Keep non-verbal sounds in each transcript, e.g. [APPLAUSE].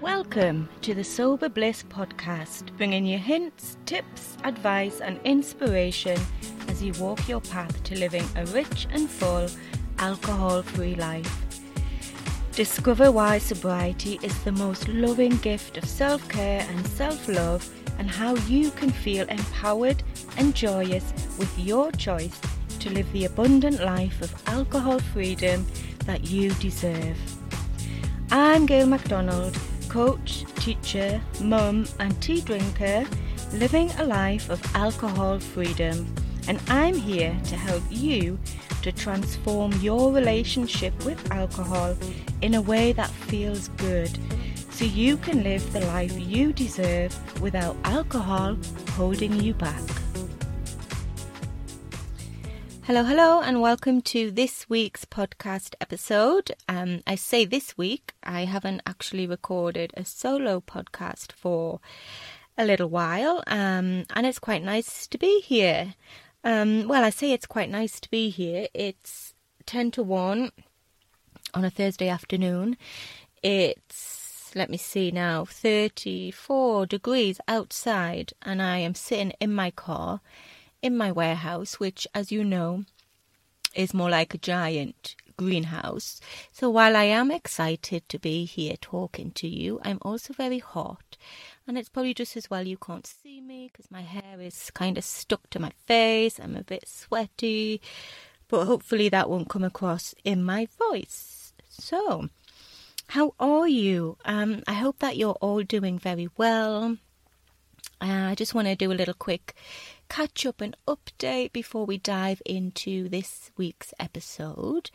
Welcome to the Sober Bliss podcast, bringing you hints, tips, advice, and inspiration as you walk your path to living a rich and full, alcohol free life. Discover why sobriety is the most loving gift of self care and self love, and how you can feel empowered and joyous with your choice to live the abundant life of alcohol freedom that you deserve. I'm Gail MacDonald, coach, teacher, mum, and tea drinker, living a life of alcohol freedom, and I'm here to help you to transform your relationship with alcohol in a way that feels good so you can live the life you deserve without alcohol holding you back. Hello, hello, and welcome to this week's podcast episode. Um, I say this week, I haven't actually recorded a solo podcast for a little while, um, and it's quite nice to be here. Um, well, I say it's quite nice to be here. It's 10 to 1 on a Thursday afternoon. It's, let me see now, 34 degrees outside, and I am sitting in my car in my warehouse, which, as you know, is more like a giant greenhouse. So while I am excited to be here talking to you, I'm also very hot. And it's probably just as well you can't see me because my hair is kind of stuck to my face. I'm a bit sweaty, but hopefully that won't come across in my voice. So, how are you? Um, I hope that you're all doing very well. Uh, I just want to do a little quick catch up and update before we dive into this week's episode.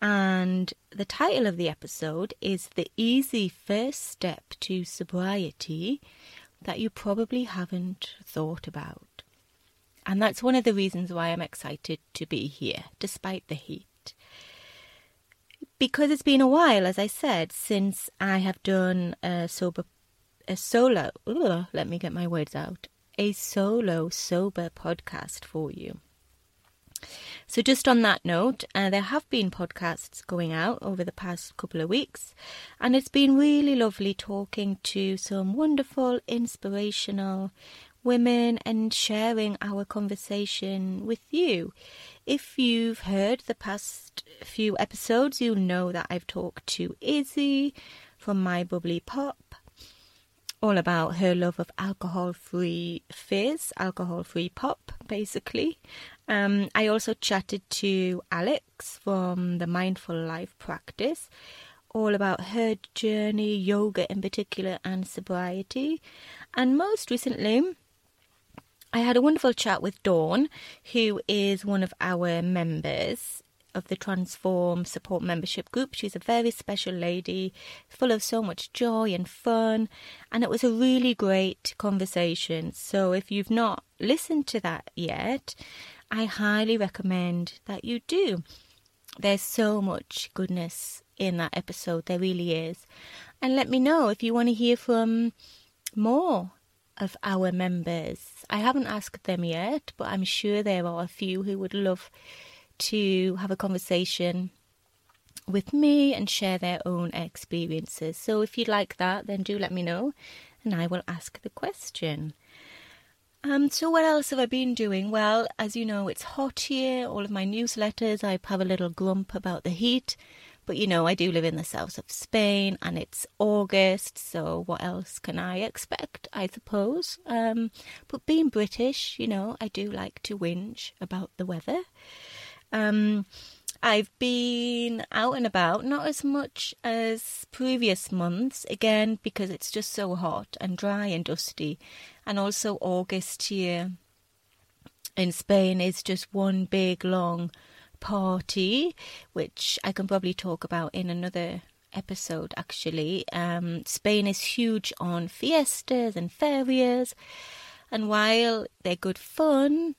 And the title of the episode is The Easy First Step to Sobriety That You Probably Haven't Thought About. And that's one of the reasons why I'm excited to be here, despite the heat. Because it's been a while, as I said, since I have done a sober, a solo. Ugh, let me get my words out a solo sober podcast for you. So, just on that note, uh, there have been podcasts going out over the past couple of weeks, and it's been really lovely talking to some wonderful, inspirational women and sharing our conversation with you. If you've heard the past few episodes, you'll know that I've talked to Izzy from My Bubbly Pop all about her love of alcohol free fizz, alcohol free pop, basically. Um, I also chatted to Alex from the Mindful Life Practice, all about her journey, yoga in particular, and sobriety. And most recently, I had a wonderful chat with Dawn, who is one of our members of the Transform Support Membership Group. She's a very special lady, full of so much joy and fun, and it was a really great conversation. So if you've not listened to that yet, I highly recommend that you do. There's so much goodness in that episode, there really is. And let me know if you want to hear from more of our members. I haven't asked them yet, but I'm sure there are a few who would love to have a conversation with me and share their own experiences. So if you'd like that, then do let me know and I will ask the question. Um, so what else have I been doing? Well, as you know, it's hot here. All of my newsletters, I have a little grump about the heat. But you know, I do live in the south of Spain and it's August, so what else can I expect, I suppose? Um, but being British, you know, I do like to whinge about the weather. Um, I've been out and about, not as much as previous months, again, because it's just so hot and dry and dusty. And also, August here in Spain is just one big long party, which I can probably talk about in another episode actually. Um, Spain is huge on fiestas and ferias, and while they're good fun,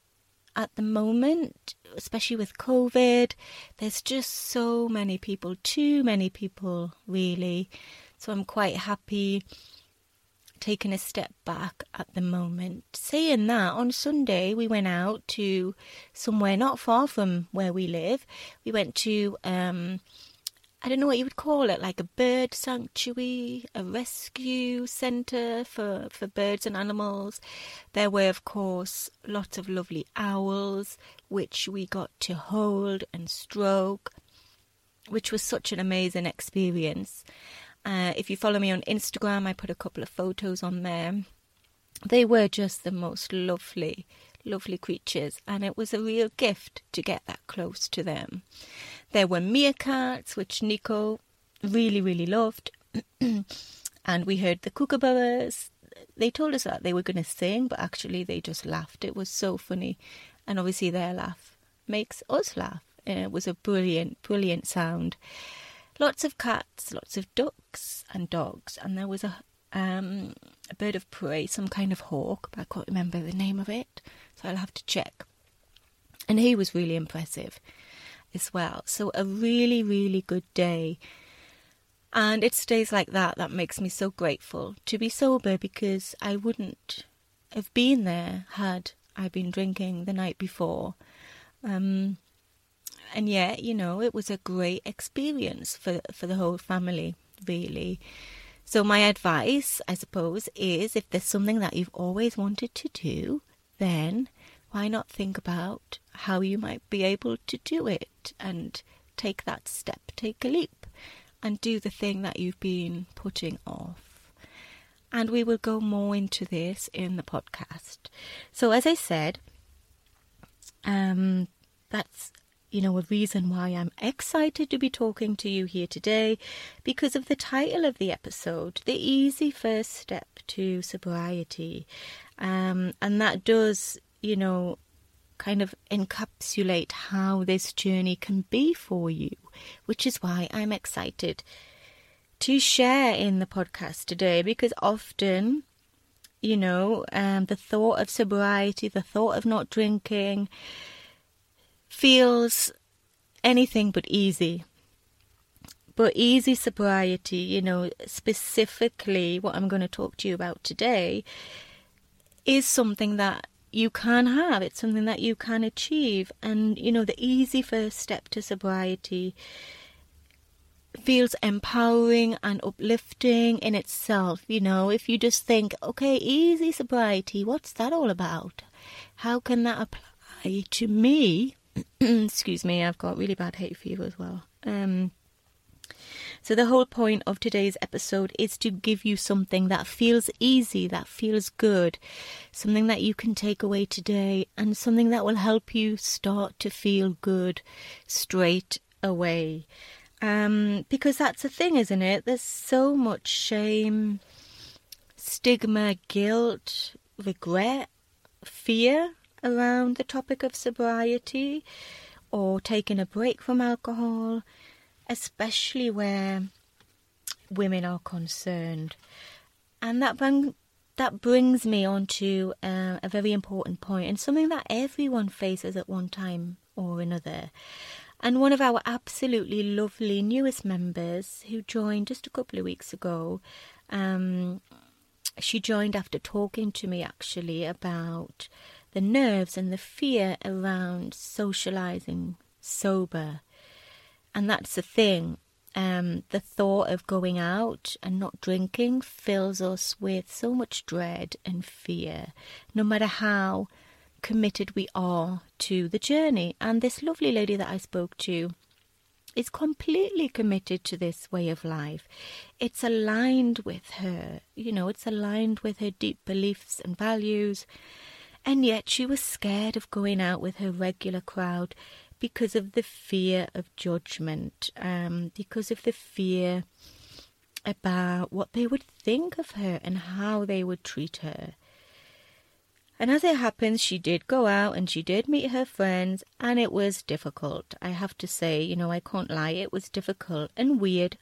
at the moment, especially with COVID, there's just so many people, too many people, really. So I'm quite happy taking a step back at the moment. Saying that, on Sunday we went out to somewhere not far from where we live. We went to um, I don't know what you would call it, like a bird sanctuary, a rescue centre for, for birds and animals. There were, of course, lots of lovely owls, which we got to hold and stroke, which was such an amazing experience. Uh, if you follow me on Instagram, I put a couple of photos on there. They were just the most lovely, lovely creatures, and it was a real gift to get that close to them. There were meerkats, which Nico really, really loved, [CLEARS THROAT] and we heard the kookaburras. They told us that they were going to sing, but actually they just laughed. It was so funny, and obviously their laugh makes us laugh. It was a brilliant, brilliant sound. Lots of cats, lots of ducks and dogs, and there was a um, a bird of prey, some kind of hawk, but I can't remember the name of it, so I'll have to check. And he was really impressive as well. So, a really, really good day. And it's days like that that makes me so grateful to be sober because I wouldn't have been there had I been drinking the night before. Um, and yet, you know, it was a great experience for for the whole family, really. So, my advice, I suppose, is if there's something that you've always wanted to do, then why not think about how you might be able to do it and take that step, take a leap, and do the thing that you've been putting off? And we will go more into this in the podcast. So, as I said, um, that's you know, a reason why I'm excited to be talking to you here today because of the title of the episode, The Easy First Step to Sobriety. Um, and that does, you know, kind of encapsulate how this journey can be for you, which is why I'm excited to share in the podcast today because often, you know, um, the thought of sobriety, the thought of not drinking, feels anything but easy. But easy sobriety, you know, specifically what I'm going to talk to you about today, is something that you can have. It's something that you can achieve. And, you know, the easy first step to sobriety feels empowering and uplifting in itself. You know, if you just think, okay, easy sobriety, what's that all about? How can that apply to me? [CLEARS THROAT] excuse me, I've got really bad hay fever as well. Um, so, the whole point of today's episode is to give you something that feels easy, that feels good, something that you can take away today, and something that will help you start to feel good straight away. Um, because that's the thing, isn't it? There's so much shame, stigma, guilt, regret, fear around the topic of sobriety or taking a break from alcohol, especially where women are concerned. And that bring, that brings me on to uh, a very important point and something that everyone faces at one time or another. And one of our absolutely lovely newest members who joined just a couple of weeks ago, um, she joined after talking to me actually about the nerves and the fear around socializing sober. And that's the thing. Um, the thought of going out and not drinking fills us with so much dread and fear, no matter how committed we are to the journey. And this lovely lady that I spoke to is completely committed to this way of life. It's aligned with her, you know, it's aligned with her deep beliefs and values and yet she was scared of going out with her regular crowd because of the fear of judgment, um, because of the fear about what they would think of her and how they would treat her. And as it happens, she did go out and she did meet her friends, and it was difficult. I have to say, you know, I can't lie, it was difficult and weird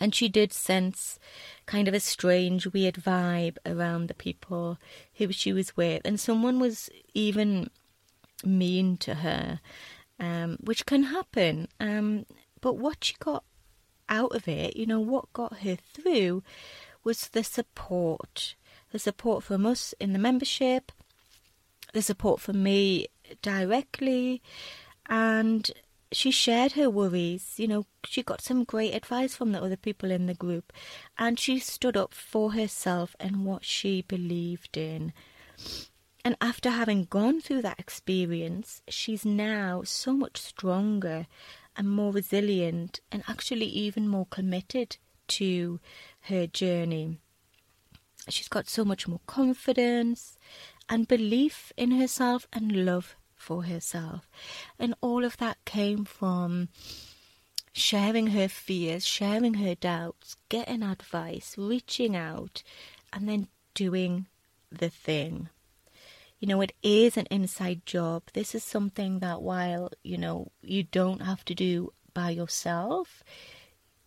and she did sense kind of a strange, weird vibe around the people who she was with. And someone was even mean to her, um, which can happen. Um, but what she got out of it, you know, what got her through was the support. The support from us in the membership, the support from me directly, and she shared her worries. You know, she got some great advice from the other people in the group, and she stood up for herself and what she believed in. And after having gone through that experience, she's now so much stronger and more resilient and actually even more committed to her journey. She's got so much more confidence and belief in herself and love for herself. And all of that came from sharing her fears, sharing her doubts, getting advice, reaching out, and then doing the thing. You know, it is an inside job. This is something that while, you know, you don't have to do by yourself,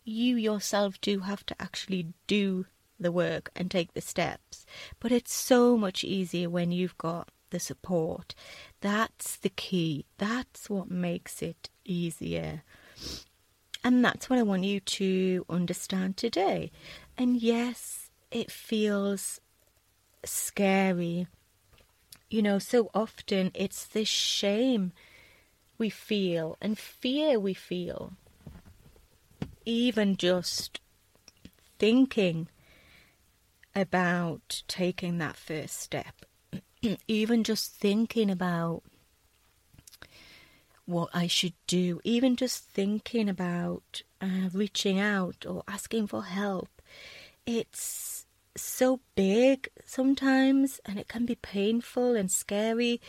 you yourself do have to actually do the work and take the steps. But it's so much easier when you've got the support. That's the key. That's what makes it easier. And that's what I want you to understand today. And yes, it feels scary. You know, so often it's this shame we feel and fear we feel. Even just thinking about taking that first step, [CLEARS THROAT] even just thinking about what I should do, even just thinking about uh, reaching out or asking for help, it's so big sometimes and it can be painful and scary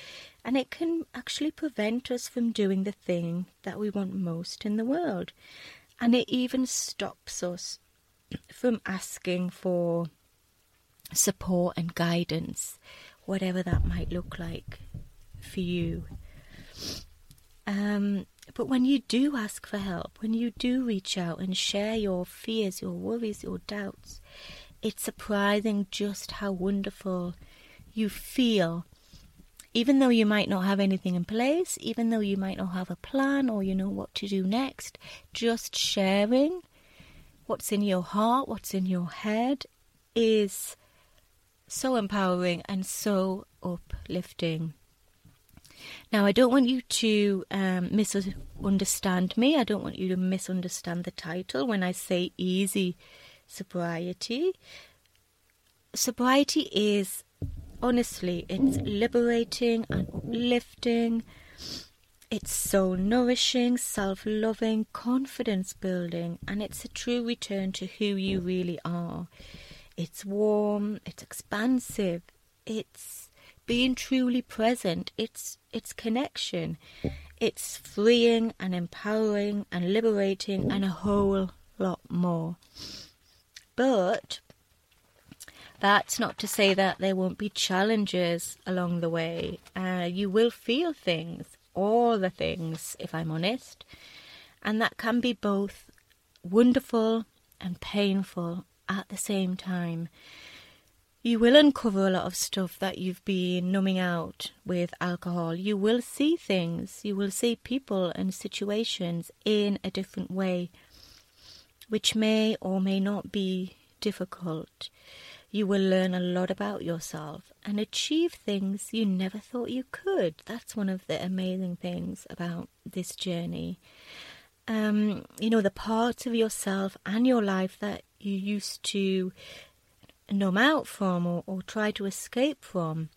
and it can actually prevent us from doing the thing that we want most in the world. And it even stops us from asking for support and guidance, whatever that might look like for you. Um, but when you do ask for help, when you do reach out and share your fears, your worries, your doubts, it's surprising just how wonderful you feel. Even though you might not have anything in place, even though you might not have a plan or you know what to do next, just sharing what's in your heart, what's in your head is so empowering and so uplifting. Now, I don't want you to um, misunderstand me. I don't want you to misunderstand the title when I say easy sobriety. Sobriety is, honestly, it's liberating and uplifting. It's so nourishing, self loving, confidence building, and it's a true return to who you really are. It's warm, it's expansive, it's being truly present, it's it's connection. It's freeing and empowering and liberating and a whole lot more. But that's not to say that there won't be challenges along the way. Uh, you will feel things, all the things, if I'm honest. And that can be both wonderful and painful at the same time. You will uncover a lot of stuff that you've been numbing out with alcohol. You will see things, you will see people and situations in a different way, which may or may not be difficult. You will learn a lot about yourself and achieve things you never thought you could. That's one of the amazing things about this journey. Um, you know, the parts of yourself and your life that you used to numb out from or, or try to escape from,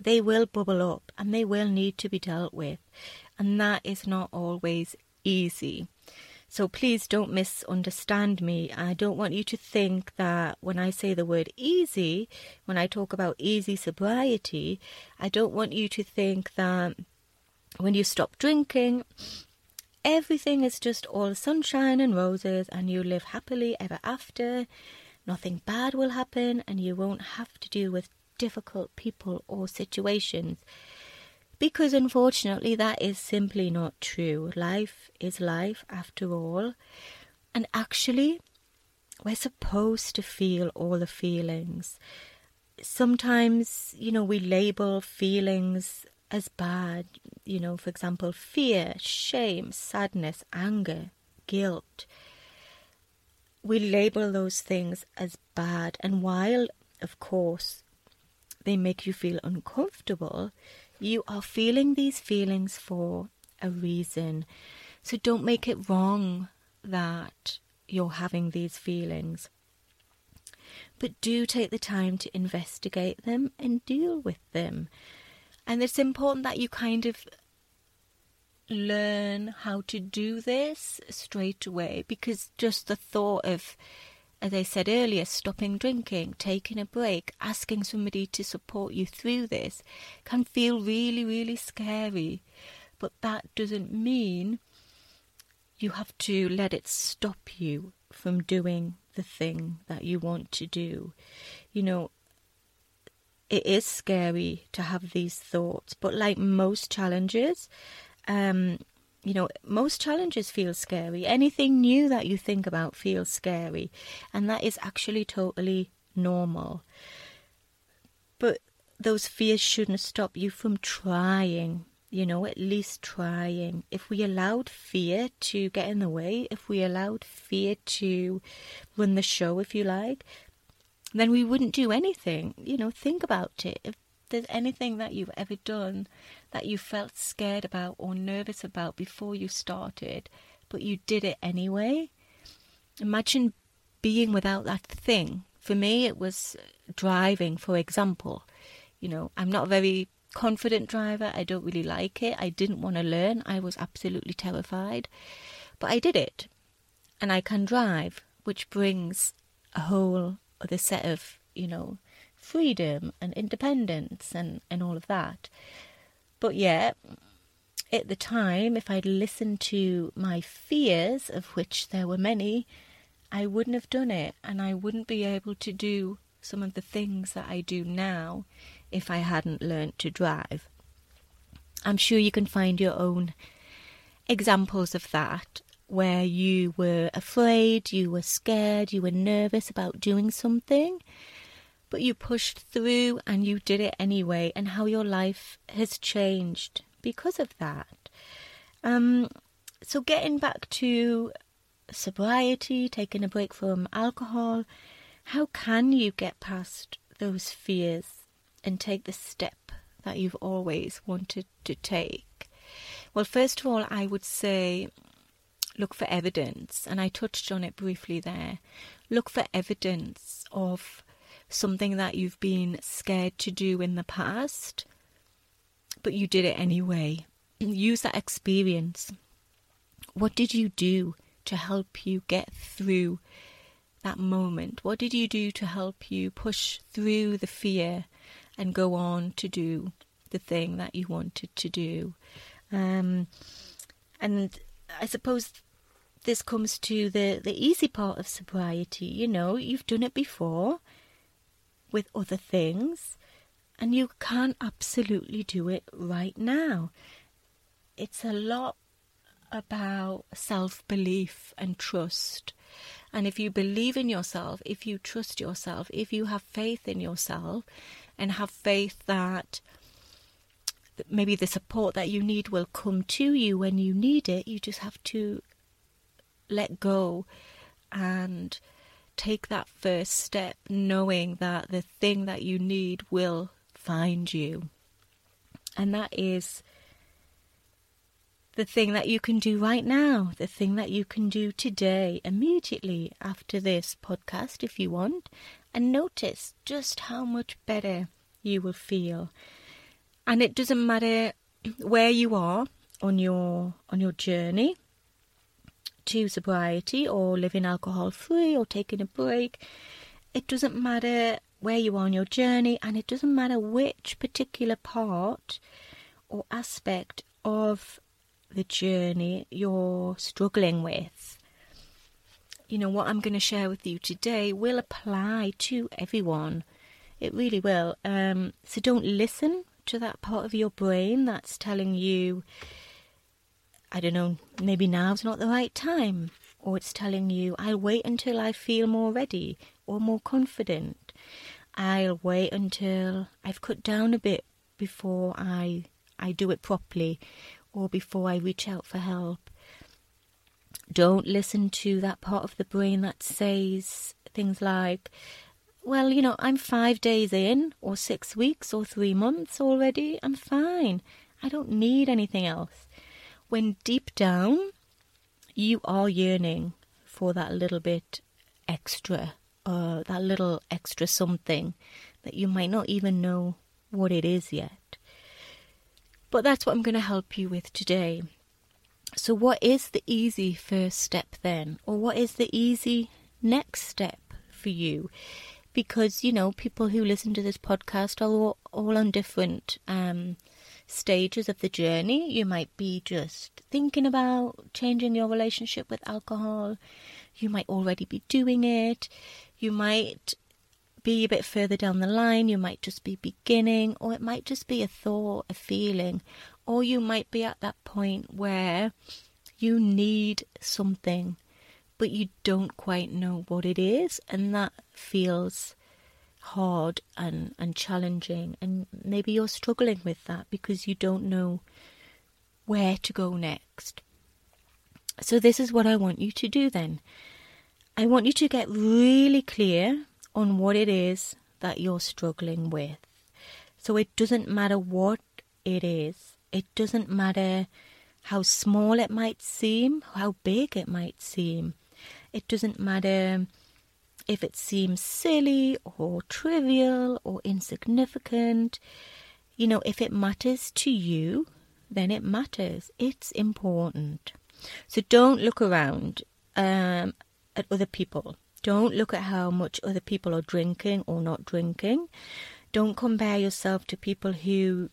they will bubble up and they will need to be dealt with. And that is not always easy. So please don't misunderstand me. I don't want you to think that when I say the word easy, when I talk about easy sobriety, I don't want you to think that when you stop drinking, everything is just all sunshine and roses and you live happily ever after. Nothing bad will happen and you won't have to deal with difficult people or situations. Because unfortunately, that is simply not true. Life is life after all. And actually, we're supposed to feel all the feelings. Sometimes, you know, we label feelings as bad. You know, for example, fear, shame, sadness, anger, guilt. We label those things as bad, and while, of course, they make you feel uncomfortable, you are feeling these feelings for a reason. So don't make it wrong that you're having these feelings. But do take the time to investigate them and deal with them. And it's important that you kind of learn how to do this straight away because just the thought of, as I said earlier, stopping drinking, taking a break, asking somebody to support you through this can feel really, really scary. But that doesn't mean you have to let it stop you from doing the thing that you want to do. You know, it is scary to have these thoughts, but like most challenges, um, you know, most challenges feel scary. Anything new that you think about feels scary, and that is actually totally normal. But those fears shouldn't stop you from trying you know, at least trying. If we allowed fear to get in the way, if we allowed fear to run the show, if you like, then we wouldn't do anything. You know, think about it. If there's anything that you've ever done that you felt scared about or nervous about before you started, but you did it anyway, imagine being without that thing. For me, it was driving, for example. You know, I'm not a very confident driver. I don't really like it. I didn't want to learn. I was absolutely terrified. But I did it. And I can drive, which brings a whole other set of, you know, freedom and independence and, and all of that. But yeah, at the time, if I'd listened to my fears, of which there were many, I wouldn't have done it and I wouldn't be able to do some of the things that I do now if I hadn't learnt to drive. I'm sure you can find your own examples of that where you were afraid, you were scared, you were nervous about doing something, but you pushed through and you did it anyway, and how your life has changed because of that. Um, so, getting back to sobriety, taking a break from alcohol, how can you get past those fears and take the step that you've always wanted to take? Well, first of all, I would say look for evidence, and I touched on it briefly there. Look for evidence of something that you've been scared to do in the past, but you did it anyway. Use that experience. What did you do to help you get through that moment? What did you do to help you push through the fear and go on to do the thing that you wanted to do. Um, and I suppose this comes to the, the easy part of sobriety. You know, you've done it before with other things, and you can't absolutely do it right now. It's a lot about self belief and trust. And if you believe in yourself, if you trust yourself, if you have faith in yourself, and have faith that maybe the support that you need will come to you when you need it. You just have to let go and take that first step, knowing that the thing that you need will find you. And that is the thing that you can do right now, the thing that you can do today, immediately after this podcast, if you want, and notice just how much better you will feel. And it doesn't matter where you are on your on your journey to sobriety or living alcohol free or taking a break. It doesn't matter where you are on your journey and it doesn't matter which particular part or aspect of the journey you're struggling with you know, what I'm going to share with you today will apply to everyone. It really will. Um, so don't listen to that part of your brain that's telling you, I don't know, maybe now's not the right time. Or it's telling you, I'll wait until I feel more ready or more confident. I'll wait until I've cut down a bit before I I do it properly or before I reach out for help. Don't listen to that part of the brain that says things like, well, you know, I'm five days in, or six weeks, or three months already. I'm fine. I don't need anything else. When deep down, you are yearning for that little bit extra, uh, that little extra something that you might not even know what it is yet. But that's what I'm going to help you with today. So, what is the easy first step then? Or what is the easy next step for you? Because, you know, people who listen to this podcast are all, all on different um, stages of the journey. You might be just thinking about changing your relationship with alcohol. You might already be doing it. You might be a bit further down the line. You might just be beginning, or it might just be a thought, a feeling, or you might be at that point where you need something, but you don't quite know what it is, and that feels hard and, and challenging. And maybe you're struggling with that because you don't know where to go next. So, this is what I want you to do then. I want you to get really clear on what it is that you're struggling with. So, it doesn't matter what it is, it doesn't matter how small it might seem, how big it might seem. It doesn't matter if it seems silly or trivial or insignificant. You know, if it matters to you, then it matters. It's important. So don't look around um, at other people. Don't look at how much other people are drinking or not drinking. Don't compare yourself to people who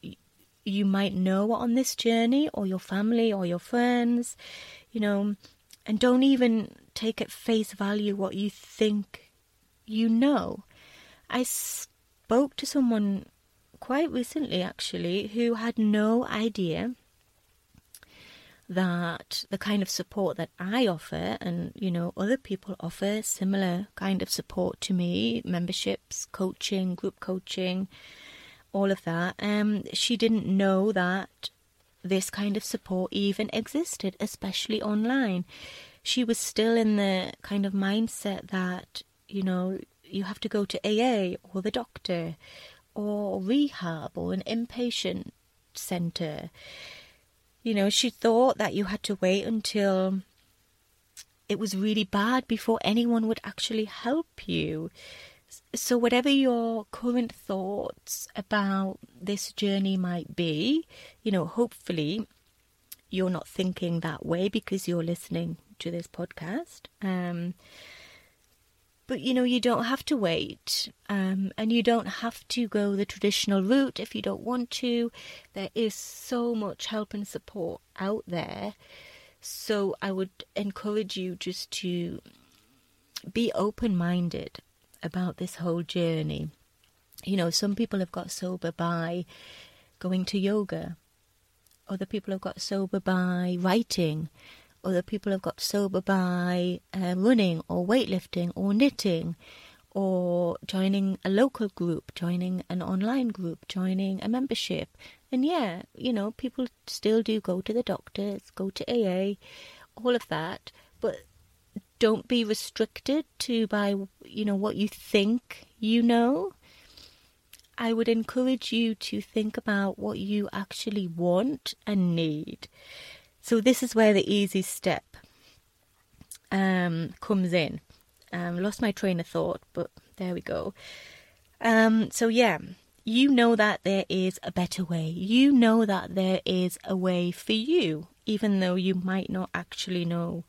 you might know on this journey or your family or your friends, you know, and don't even take at face value what you think you know. I spoke to someone quite recently actually who had no idea that the kind of support that I offer and you know other people offer similar kind of support to me memberships coaching group coaching all of that um she didn't know that this kind of support even existed especially online she was still in the kind of mindset that you know you have to go to AA or the doctor or rehab or an inpatient center you know, she thought that you had to wait until it was really bad before anyone would actually help you. So, whatever your current thoughts about this journey might be, you know, hopefully you're not thinking that way because you're listening to this podcast. Um, but you know, you don't have to wait, um, and you don't have to go the traditional route if you don't want to. There is so much help and support out there. So I would encourage you just to be open minded about this whole journey. You know, some people have got sober by going to yoga, other people have got sober by writing, other people have got sober by uh, running or weightlifting or knitting or joining a local group, joining an online group, joining a membership. And yeah, you know, people still do go to the doctors, go to AA, all of that, but don't be restricted to by, you know, what you think you know. I would encourage you to think about what you actually want and need. So this is where the easy step um, comes in. Um, lost my train of thought, but there we go. Um, so yeah, you know that there is a better way. You know that there is a way for you, even though you might not actually know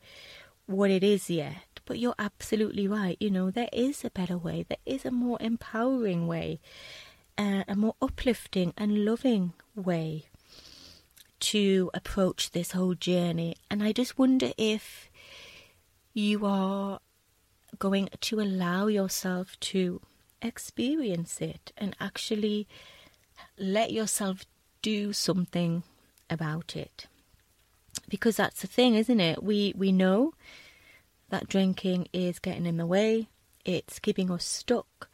what it is yet. But you're absolutely right. You know, there is a better way. There is a more empowering way, uh, a more uplifting and loving way to approach this whole journey. And I just wonder if you are going to allow yourself to experience it and actually let yourself do something about it. Because that's the thing, isn't it? We we know that drinking is getting in the way, it's keeping us stuck,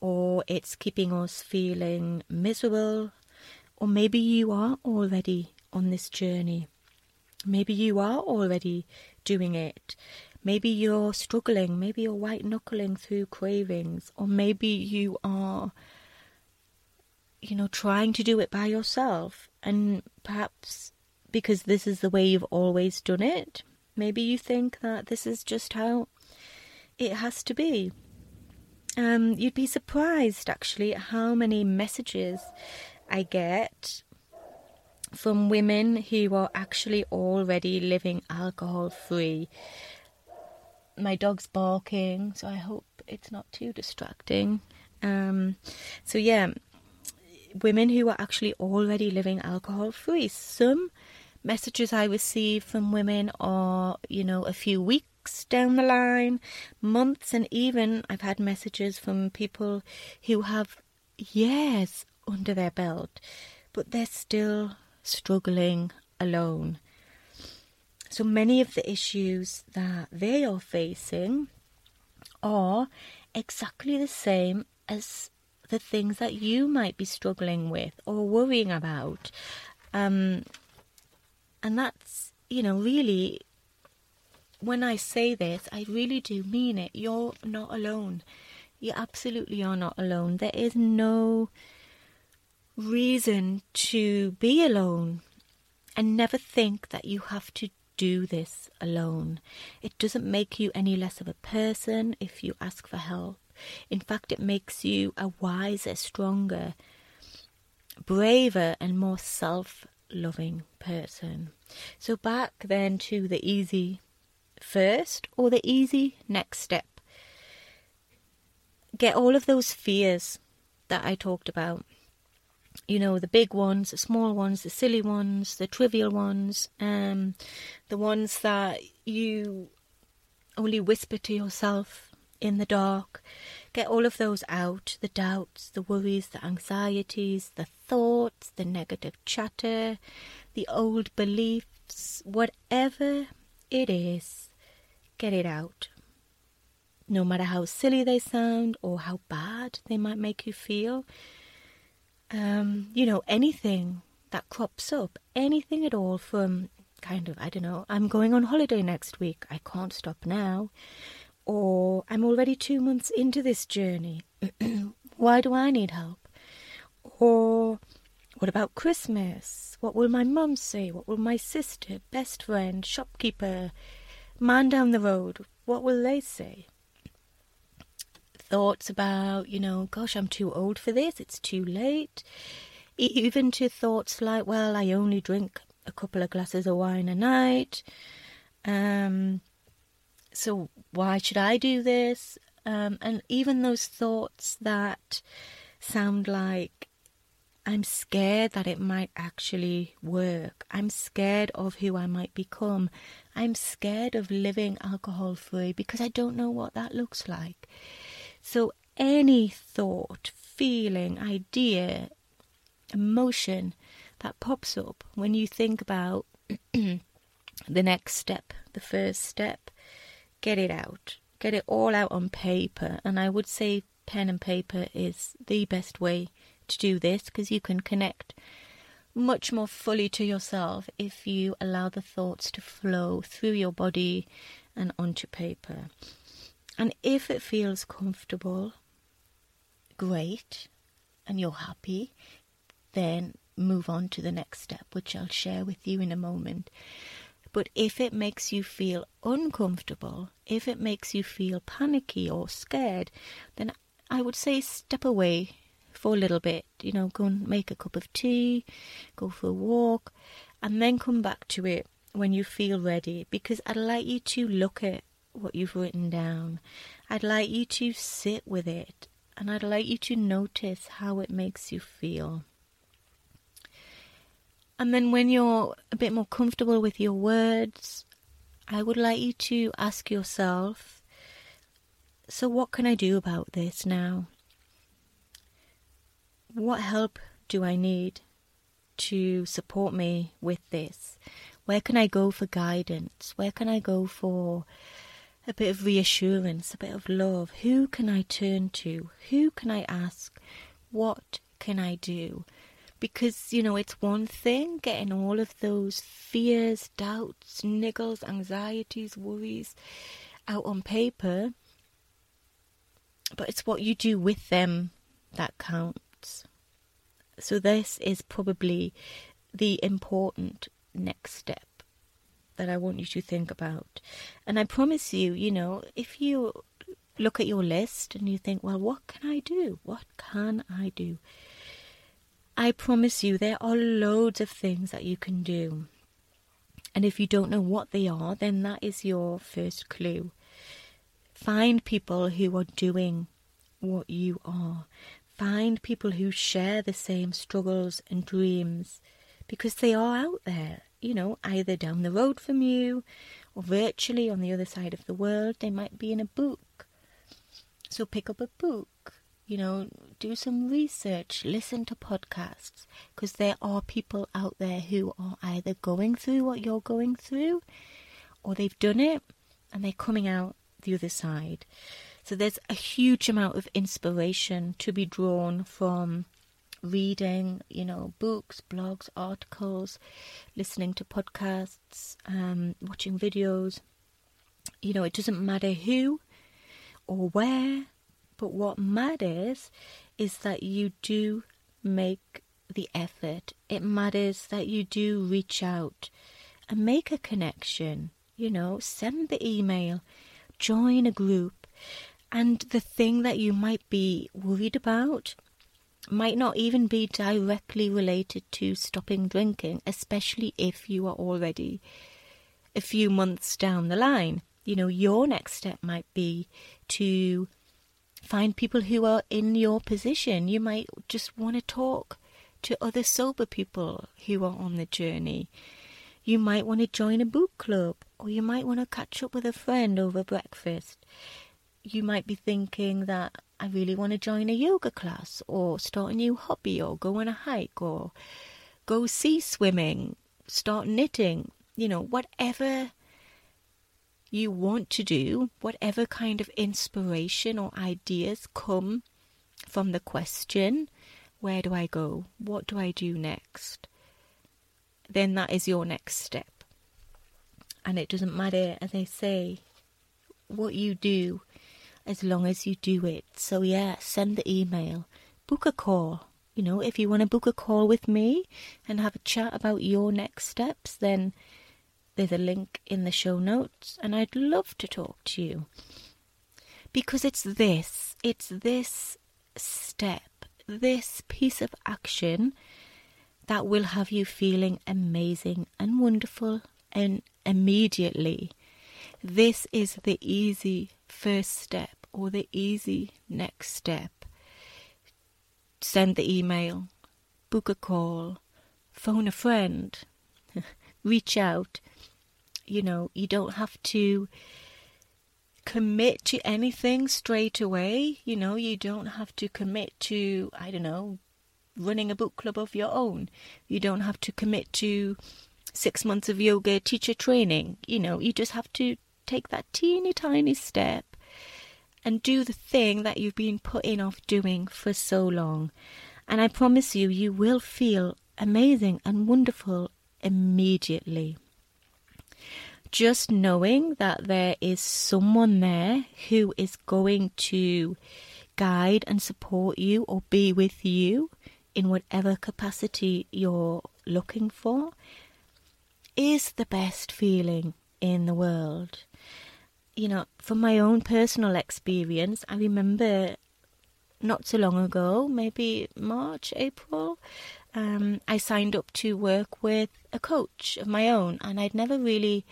or it's keeping us feeling miserable, or maybe you are already on this journey. Maybe you are already doing it. Maybe you're struggling. Maybe you're white knuckling through cravings. Or maybe you are, you know, trying to do it by yourself. And perhaps because this is the way you've always done it, Maybe you think that this is just how it has to be. Um, you'd be surprised actually at how many messages I get from women who are actually already living alcohol free. My dog's barking, so I hope it's not too distracting. Um, so, yeah, women who are actually already living alcohol free. Some messages I receive from women are, you know, a few weeks down the line, months, and even I've had messages from people who have years under their belt, but they're still struggling alone. So many of the issues that they are facing are exactly the same as the things that you might be struggling with or worrying about. Um, and that's, you know, really, when I say this, I really do mean it. You're not alone. You absolutely are not alone. There is no reason to be alone and never think that you have to do this alone. It doesn't make you any less of a person if you ask for help. In fact, it makes you a wiser, stronger, braver, and more self loving person. So, back then to the easy first or the easy next step. Get all of those fears that I talked about you know the big ones the small ones the silly ones the trivial ones um the ones that you only whisper to yourself in the dark. Get all of those out the doubts the worries the anxieties the thoughts the negative chatter the old beliefs whatever it is get it out. No matter how silly they sound or how bad they might make you feel um, you know, anything that crops up, anything at all from kind of, I don't know, I'm going on holiday next week, I can't stop now, or I'm already two months into this journey, [CLEARS THROAT] why do I need help? Or what about Christmas? What will my mum say? What will my sister, best friend, shopkeeper, man down the road, what will they say? Thoughts about, you know, gosh, I'm too old for this, it's too late. Even to thoughts like, well, I only drink a couple of glasses of wine a night. Um, so why should I do this? Um, and even those thoughts that sound like I'm scared that it might actually work. I'm scared of who I might become. I'm scared of living alcohol free because I don't know what that looks like. So, any thought, feeling, idea, emotion that pops up when you think about [CLEARS THROAT] the next step, the first step, get it out. Get it all out on paper. And I would say pen and paper is the best way to do this because you can connect much more fully to yourself if you allow the thoughts to flow through your body and onto paper. And if it feels comfortable, great, and you're happy, then move on to the next step, which I'll share with you in a moment. But if it makes you feel uncomfortable, if it makes you feel panicky or scared, then I would say step away for a little bit. You know, go and make a cup of tea, go for a walk, and then come back to it when you feel ready because I'd like you to look at what you've written down. I'd like you to sit with it and I'd like you to notice how it makes you feel. And then when you're a bit more comfortable with your words, I would like you to ask yourself so, what can I do about this now? What help do I need to support me with this? Where can I go for guidance? Where can I go for a bit of reassurance, a bit of love. Who can I turn to? Who can I ask? What can I do? Because, you know, it's one thing getting all of those fears, doubts, niggles, anxieties, worries out on paper, but it's what you do with them that counts. So, this is probably the important next step that I want you to think about. And I promise you, you know, if you look at your list and you think, well, what can I do? What can I do? I promise you, there are loads of things that you can do. And if you don't know what they are, then that is your first clue. Find people who are doing what you are. Find people who share the same struggles and dreams because they are out there, you know, either down the road from you or virtually on the other side of the world. They might be in a book. So pick up a book, you know, do some research, listen to podcasts because there are people out there who are either going through what you're going through or they've done it and they're coming out the other side. So there's a huge amount of inspiration to be drawn from reading, you know, books, blogs, articles, listening to podcasts, um, watching videos. You know, it doesn't matter who or where, but what matters is that you do make the effort. It matters that you do reach out and make a connection. You know, send the email, join a group, and the thing that you might be worried about might not even be directly related to stopping drinking, especially if you are already a few months down the line. You know, your next step might be to find people who are in your position. You might just want to talk to other sober people who are on the journey. You might want to join a book club, or you might want to catch up with a friend over breakfast. You might be thinking that I really want to join a yoga class, or start a new hobby, or go on a hike, or go sea swimming, start knitting, you know, whatever you want to do, whatever kind of inspiration or ideas come from the question, where do I go? What do I do next? then that is your next step. And it doesn't matter, as I say, what you do as long as you do it. So, yeah, send the email, book a call. You know, if you want to book a call with me and have a chat about your next steps, then there's a link in the show notes, and I'd love to talk to you. Because it's this, it's this step, this piece of action that will have you feeling amazing and wonderful and immediately. This is the easy first step or the easy next step. Send the email, book a call, phone a friend, [LAUGHS] reach out. You know, you don't have to commit to anything straight away. You know, you don't have to commit to, I don't know, running a book club of your own. You don't have to commit to six months of yoga teacher training. You know, you just have to take that teeny tiny step and do the thing that you've been putting off doing for so long. And I promise you, you will feel amazing and wonderful immediately. Just knowing that there is someone there who is going to guide and support you or be with you in whatever capacity you're looking for is the best feeling in the world. You know, from my own personal experience, I remember not so long ago, maybe March, April, um, I signed up to work with a coach of my own, and I'd never really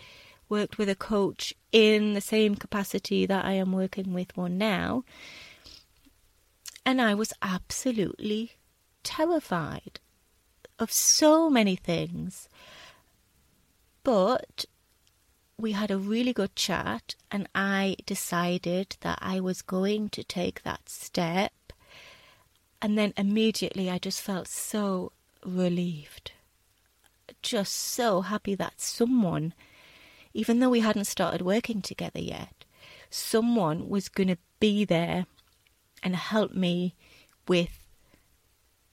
worked with a coach in the same capacity that I am working with one now. And I was absolutely terrified of so many things. But we had a really good chat, and I decided that I was going to take that step. And then immediately I just felt so relieved. Just so happy that someone, even though we hadn't started working together yet, someone was going to be there and help me with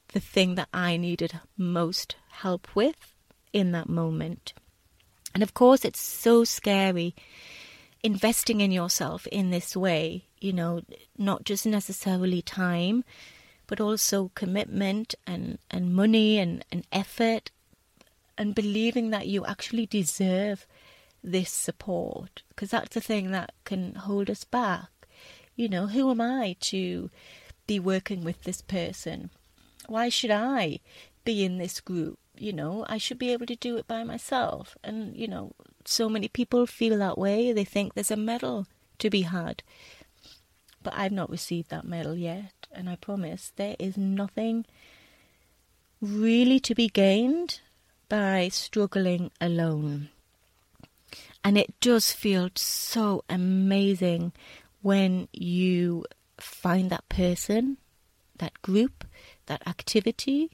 the thing that I needed most help with in that moment. And of course, it's so scary investing in yourself in this way, you know, not just necessarily time, but also commitment and, and money and, and effort, and believing that you actually deserve this support because that's the thing that can hold us back. You know, who am I to be working with this person? Why should I be in this group? You know, I should be able to do it by myself. And, you know, so many people feel that way. They think there's a medal to be had. But I've not received that medal yet. And I promise there is nothing really to be gained by struggling alone. And it does feel so amazing when you find that person, that group, that activity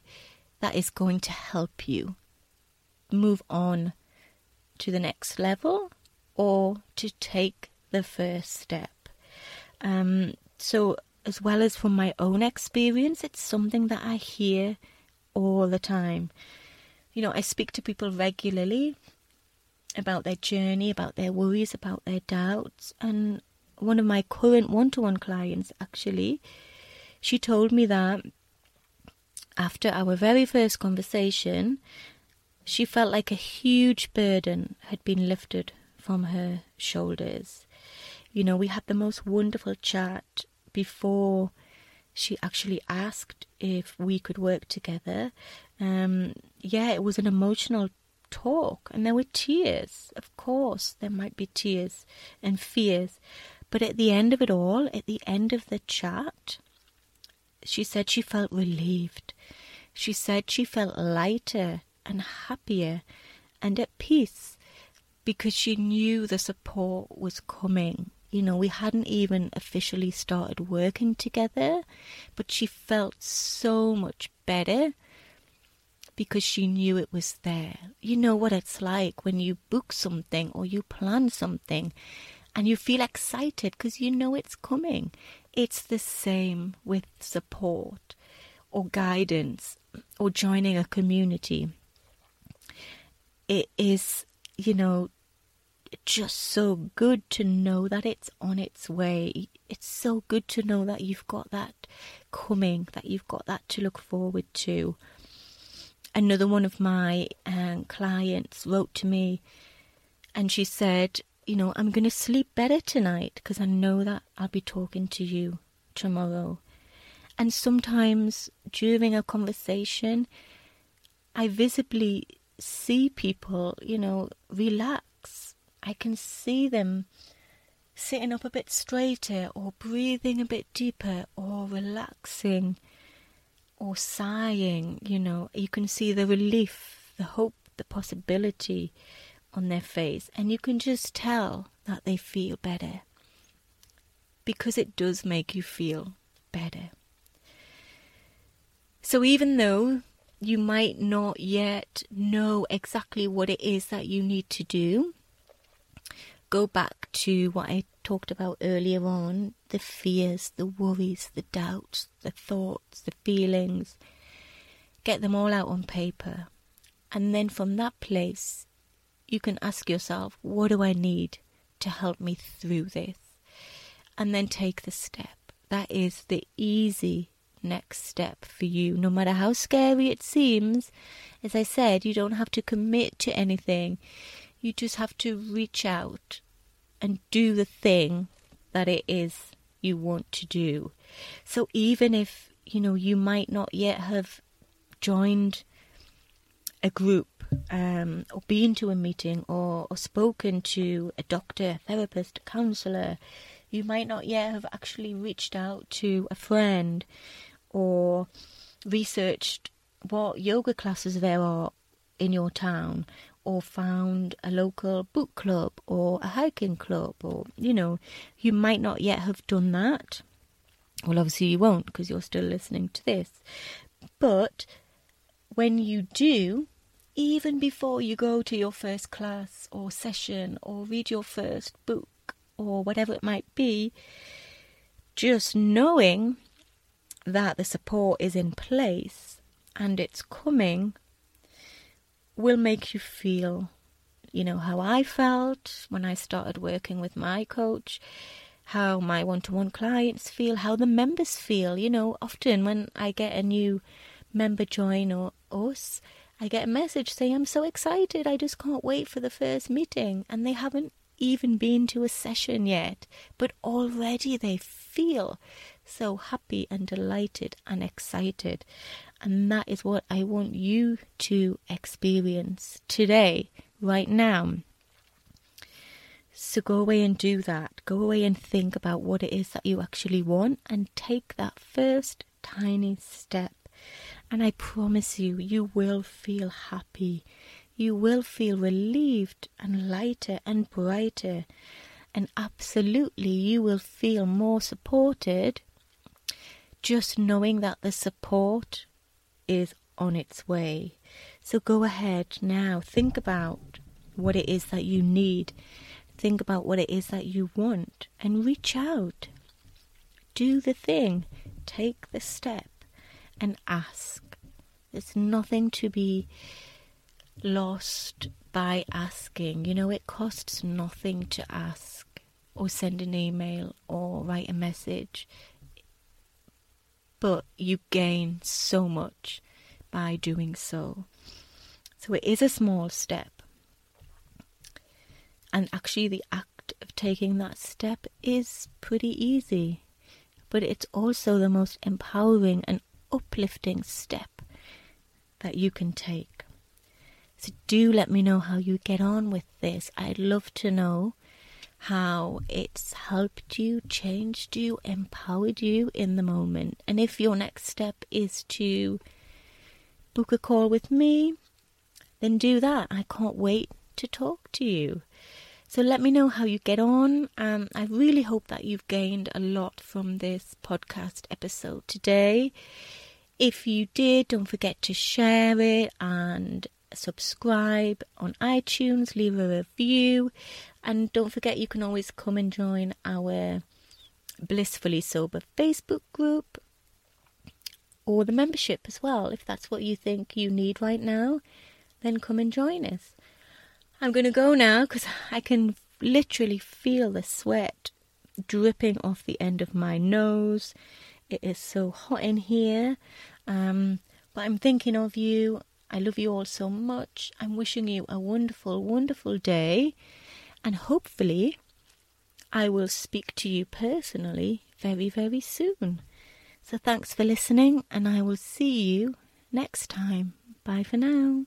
that is going to help you move on to the next level or to take the first step. Um, so, as well as from my own experience, it's something that I hear all the time. You know, I speak to people regularly about their journey, about their worries, about their doubts. And one of my current one to one clients, actually, she told me that after our very first conversation, she felt like a huge burden had been lifted from her shoulders. You know, we had the most wonderful chat before she actually asked if we could work together. Um, yeah, it was an emotional talk, and there were tears. Of course, there might be tears and fears. But at the end of it all, at the end of the chat, she said she felt relieved. She said she felt lighter and happier and at peace because she knew the support was coming. You know, we hadn't even officially started working together, but she felt so much better because she knew it was there. You know what it's like when you book something or you plan something and you feel excited because you know it's coming. It's the same with support or guidance or joining a community. It is, you know, just so good to know that it's on its way. It's so good to know that you've got that coming, that you've got that to look forward to another one of my um, clients wrote to me and she said, You know, I'm going to sleep better tonight because I know that I'll be talking to you tomorrow. And sometimes during a conversation, I visibly see people, you know, relax. I can see them sitting up a bit straighter or breathing a bit deeper or relaxing or sighing, you know, you can see the relief, the hope, the possibility on their face, and you can just tell that they feel better because it does make you feel better. So, even though you might not yet know exactly what it is that you need to do, go back to what I talked about earlier on the fears, the worries, the doubts, the thoughts, the feelings. Get them all out on paper. And then from that place, you can ask yourself, what do I need to help me through this? And then take the step. That is the easy next step for you, no matter how scary it seems. As I said, you don't have to commit to anything. You just have to reach out and do the thing that it is you want to do. So even if, you know, you might not yet have joined a group um, or been to a meeting or, or spoken to a doctor, therapist, counsellor, you might not yet have actually reached out to a friend or researched what yoga classes there are in your town or found a local book club or a hiking club, or you know, you might not yet have done that. Well, obviously, you won't because you're still listening to this. But when you do, even before you go to your first class or session or read your first book or whatever it might be, just knowing that the support is in place and it's coming will make you feel, you know, how I felt when I started working with my coach, how my one to one clients feel, how the members feel. You know, often when I get a new member join or us, I get a message saying, I'm so excited, I just can't wait for the first meeting. And they haven't even been to a session yet, but already they feel so happy and delighted and excited. And that is what I want you to experience today, right now. So go away and do that. Go away and think about what it is that you actually want and take that first tiny step. And I promise you, you will feel happy. You will feel relieved and lighter and brighter. And absolutely, you will feel more supported just knowing that the support is on its way. So go ahead now, think about what it is that you need Think about what it is that you want and reach out. Do the thing, take the step, and ask. There's nothing to be lost by asking. You know, it costs nothing to ask or send an email or write a message. But you gain so much by doing so. So it is a small step. And actually, the act of taking that step is pretty easy, but it's also the most empowering and uplifting step that you can take. So, do let me know how you get on with this. I'd love to know how it's helped you, changed you, empowered you in the moment. And if your next step is to book a call with me, then do that. I can't wait to talk to you. So let me know how you get on. Um, I really hope that you've gained a lot from this podcast episode today. If you did, don't forget to share it and subscribe on iTunes, leave a review, and don't forget you can always come and join our Blissfully Sober Facebook group or the membership as well. If that's what you think you need right now, then come and join us. I'm going to go now because I can literally feel the sweat dripping off the end of my nose. It is so hot in here. Um, but I'm thinking of you. I love you all so much. I'm wishing you a wonderful, wonderful day. And hopefully, I will speak to you personally very, very soon. So thanks for listening, and I will see you next time. Bye for now.